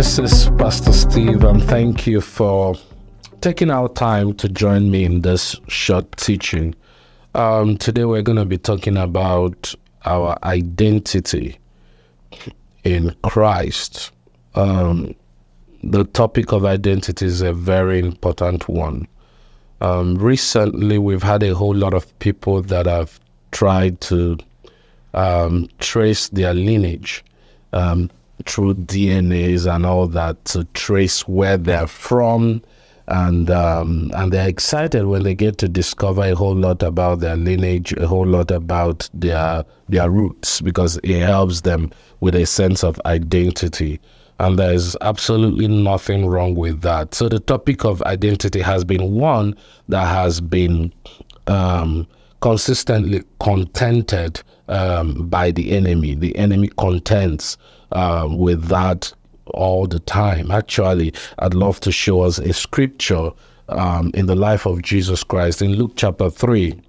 This is Pastor Steve, and thank you for taking our time to join me in this short teaching. Um, today, we're going to be talking about our identity in Christ. Um, the topic of identity is a very important one. Um, recently, we've had a whole lot of people that have tried to um, trace their lineage um, through DNAs and all that to trace where they're from. And um, and they're excited when they get to discover a whole lot about their lineage, a whole lot about their their roots, because it helps them with a sense of identity. And there's absolutely nothing wrong with that. So the topic of identity has been one that has been um, consistently contented um, by the enemy. The enemy contends uh, with that all the time. Actually, I'd love to show us a scripture um, in the life of Jesus Christ in Luke chapter 3.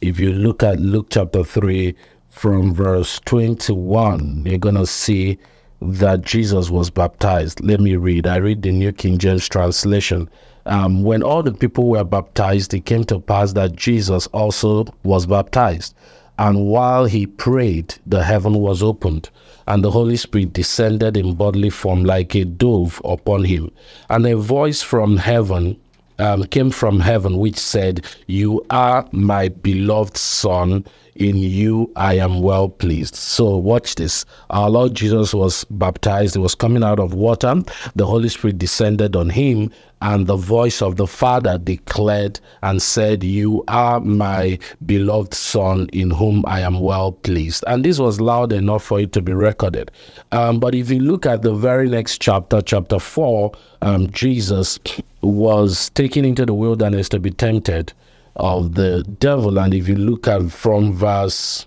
If you look at Luke chapter 3 from verse 21, you're going to see that Jesus was baptized. Let me read. I read the New King James translation. Um, when all the people were baptized, it came to pass that Jesus also was baptized. And while he prayed, the heaven was opened, and the Holy Spirit descended in bodily form like a dove upon him. And a voice from heaven um, came from heaven, which said, You are my beloved Son, in you I am well pleased. So, watch this. Our Lord Jesus was baptized, he was coming out of water. The Holy Spirit descended on him, and the voice of the Father declared and said, You are my beloved Son, in whom I am well pleased. And this was loud enough for it to be recorded. Um, but if you look at the very next chapter, chapter 4, um, Jesus was taken into the wilderness to be tempted of the devil. And if you look at from verse,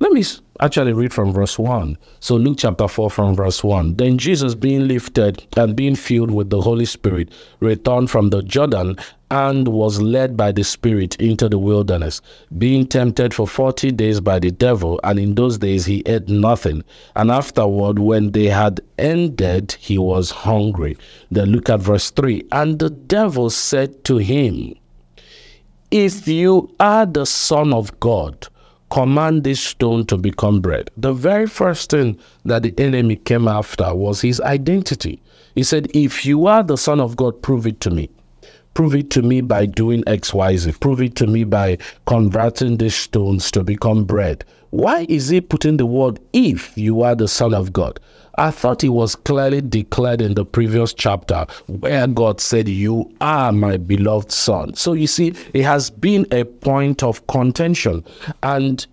let me actually read from verse 1. So, Luke chapter 4, from verse 1. Then Jesus, being lifted and being filled with the Holy Spirit, returned from the Jordan and was led by the Spirit into the wilderness, being tempted for 40 days by the devil. And in those days he ate nothing. And afterward, when they had ended, he was hungry. Then look at verse 3. And the devil said to him, if you are the Son of God, command this stone to become bread. The very first thing that the enemy came after was his identity. He said, If you are the Son of God, prove it to me. Prove it to me by doing X, Y, Z. Prove it to me by converting these stones to become bread. Why is he putting the word if you are the Son of God? I thought it was clearly declared in the previous chapter where God said, You are my beloved Son. So you see, it has been a point of contention. And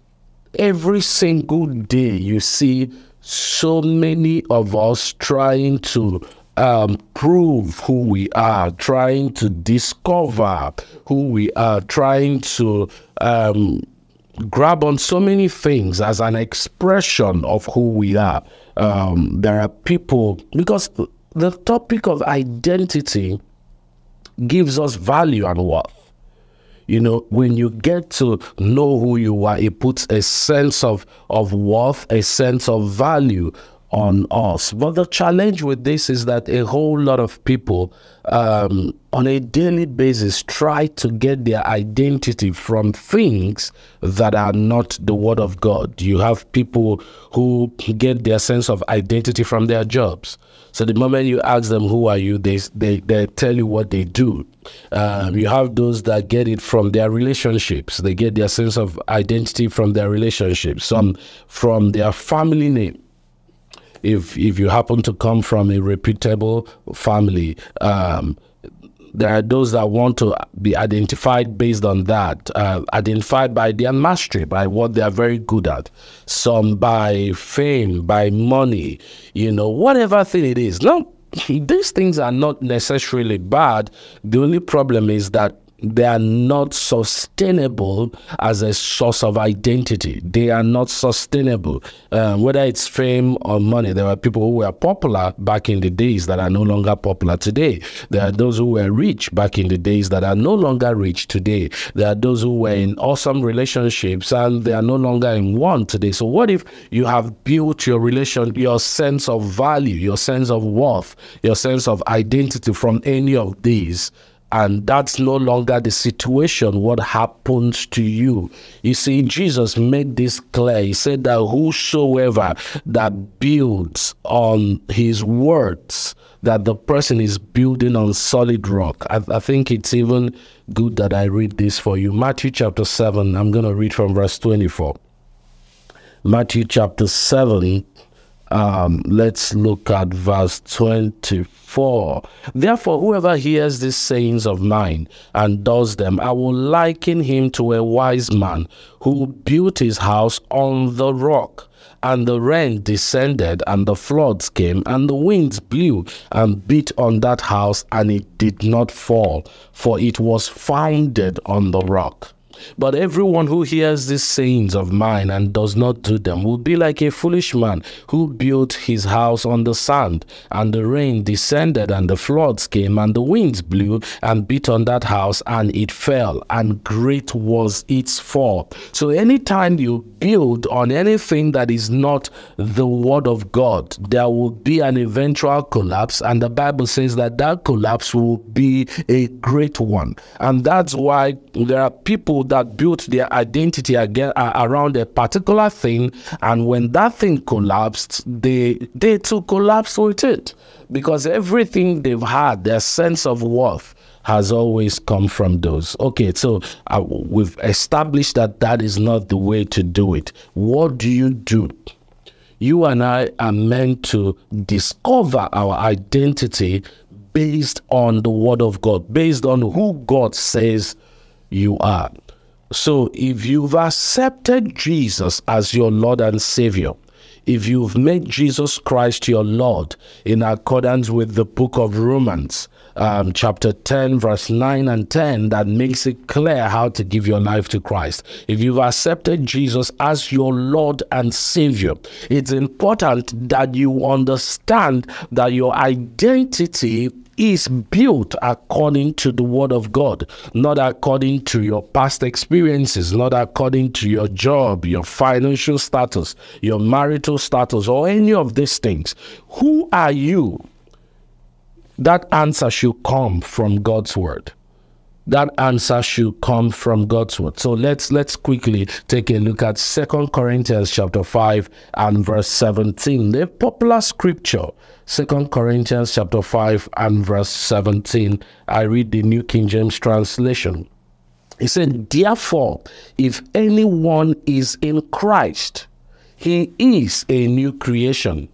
every single day you see so many of us trying to um, prove who we are, trying to discover who we are, trying to um, grab on so many things as an expression of who we are. Um, there are people, because the topic of identity gives us value and worth. You know, when you get to know who you are, it puts a sense of, of worth, a sense of value on us. But the challenge with this is that a whole lot of people um, on a daily basis try to get their identity from things that are not the Word of God. You have people who get their sense of identity from their jobs. So the moment you ask them, Who are you? they, they, they tell you what they do. Um, you have those that get it from their relationships, they get their sense of identity from their relationships, some from their family name if if you happen to come from a reputable family, um, there are those that want to be identified based on that, uh, identified by their mastery, by what they are very good at. Some by fame, by money, you know, whatever thing it is. No, these things are not necessarily bad. The only problem is that they are not sustainable as a source of identity. They are not sustainable. Um, whether it's fame or money, there are people who were popular back in the days that are no longer popular today. There are those who were rich back in the days that are no longer rich today. There are those who were in awesome relationships and they are no longer in one today. So, what if you have built your relation, your sense of value, your sense of worth, your sense of identity from any of these? And that's no longer the situation. What happens to you? You see jesus made this clear. He said that whosoever that builds on his words that the person is building on solid rock. I, I think it's even good that i read this for you. Matthew chapter 7 i'm going to read from verse 24 matthew chapter 7 um, let's look at verse 24. Therefore, whoever hears these sayings of mine and does them, I will liken him to a wise man who built his house on the rock. And the rain descended, and the floods came, and the winds blew and beat on that house, and it did not fall, for it was founded on the rock. But everyone who hears these sayings of mine and does not do them will be like a foolish man who built his house on the sand, and the rain descended, and the floods came, and the winds blew and beat on that house, and it fell, and great was its fall. So, anytime you build on anything that is not the word of God, there will be an eventual collapse, and the Bible says that that collapse will be a great one. And that's why there are people that built their identity again uh, around a particular thing, and when that thing collapsed, they they too collapsed with it because everything they've had, their sense of worth, has always come from those. Okay, so uh, we've established that that is not the way to do it. What do you do? You and I are meant to discover our identity based on the Word of God, based on who God says you are. So if you've accepted Jesus as your Lord and Savior, if you've made Jesus Christ your Lord in accordance with the book of Romans, um, chapter 10, verse 9 and 10, that makes it clear how to give your life to Christ. If you've accepted Jesus as your Lord and Savior, it's important that you understand that your identity is built according to the word of God, not according to your past experiences, not according to your job, your financial status, your marital status, or any of these things. Who are you? That answer should come from God's word that answer should come from God's word. So let's let's quickly take a look at Second Corinthians chapter 5 and verse 17. The popular scripture, Second Corinthians chapter 5 and verse 17. I read the New King James translation. He said, Therefore, if anyone is in Christ, he is a new creation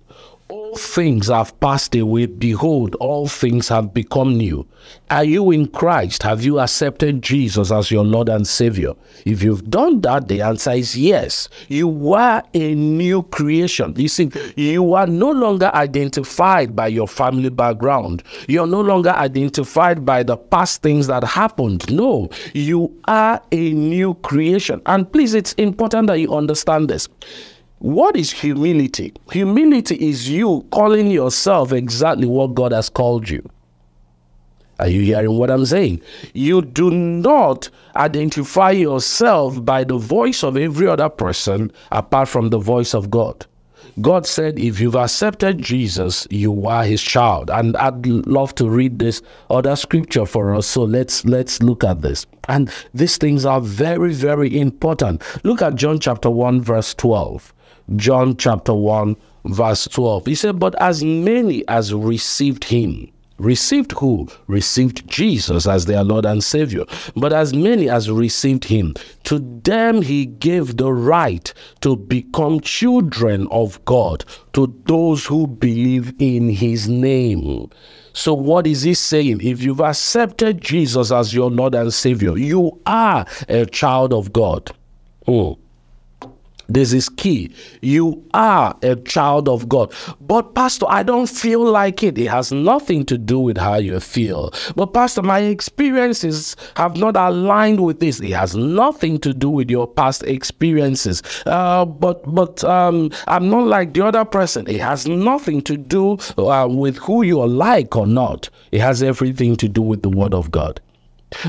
all things have passed away. Behold, all things have become new. Are you in Christ? Have you accepted Jesus as your Lord and Savior? If you've done that, the answer is yes. You are a new creation. You see, you are no longer identified by your family background. You're no longer identified by the past things that happened. No, you are a new creation. And please, it's important that you understand this. What is humility? Humility is you calling yourself exactly what God has called you. Are you hearing what I'm saying? You do not identify yourself by the voice of every other person apart from the voice of God. God said, if you've accepted Jesus, you are his child. And I'd love to read this other scripture for us. So let's let's look at this. And these things are very, very important. Look at John chapter 1, verse 12. John chapter 1, verse 12. He said, But as many as received him, received who? Received Jesus as their Lord and Savior. But as many as received him, to them he gave the right to become children of God, to those who believe in his name. So, what is he saying? If you've accepted Jesus as your Lord and Savior, you are a child of God. Oh. This is key. You are a child of God. But, Pastor, I don't feel like it. It has nothing to do with how you feel. But, Pastor, my experiences have not aligned with this. It has nothing to do with your past experiences. Uh, but, but um, I'm not like the other person. It has nothing to do uh, with who you are like or not. It has everything to do with the Word of God.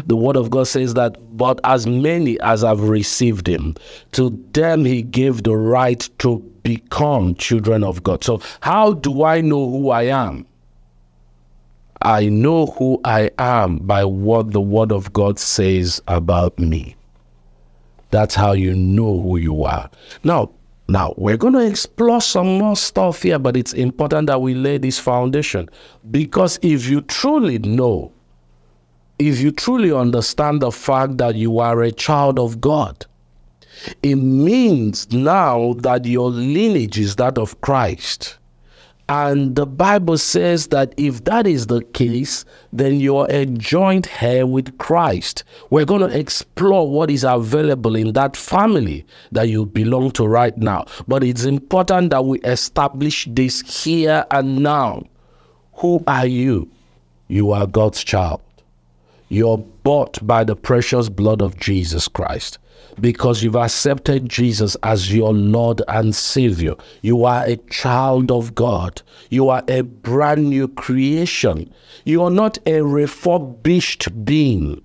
The word of God says that, but as many as have received him, to them he gave the right to become children of God. So, how do I know who I am? I know who I am by what the word of God says about me. That's how you know who you are. Now, now we're going to explore some more stuff here, but it's important that we lay this foundation because if you truly know if you truly understand the fact that you are a child of God, it means now that your lineage is that of Christ. And the Bible says that if that is the case, then you're a joint heir with Christ. We're going to explore what is available in that family that you belong to right now. But it's important that we establish this here and now. Who are you? You are God's child. You're bought by the precious blood of Jesus Christ because you've accepted Jesus as your Lord and Savior. You are a child of God. You are a brand new creation. You are not a refurbished being.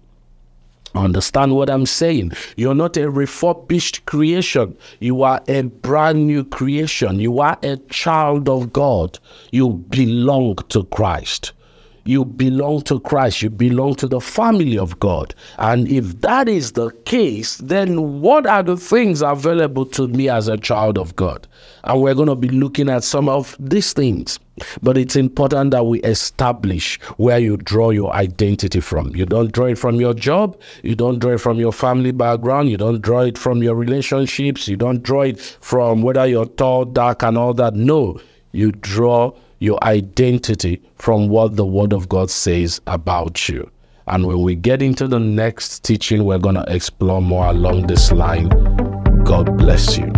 Understand what I'm saying? You're not a refurbished creation. You are a brand new creation. You are a child of God. You belong to Christ you belong to Christ, you belong to the family of God. And if that is the case, then what are the things available to me as a child of God? And we're going to be looking at some of these things. But it's important that we establish where you draw your identity from. You don't draw it from your job, you don't draw it from your family background, you don't draw it from your relationships, you don't draw it from whether you're tall, dark, and all that. No, you draw your identity from what the Word of God says about you. And when we get into the next teaching, we're going to explore more along this line. God bless you.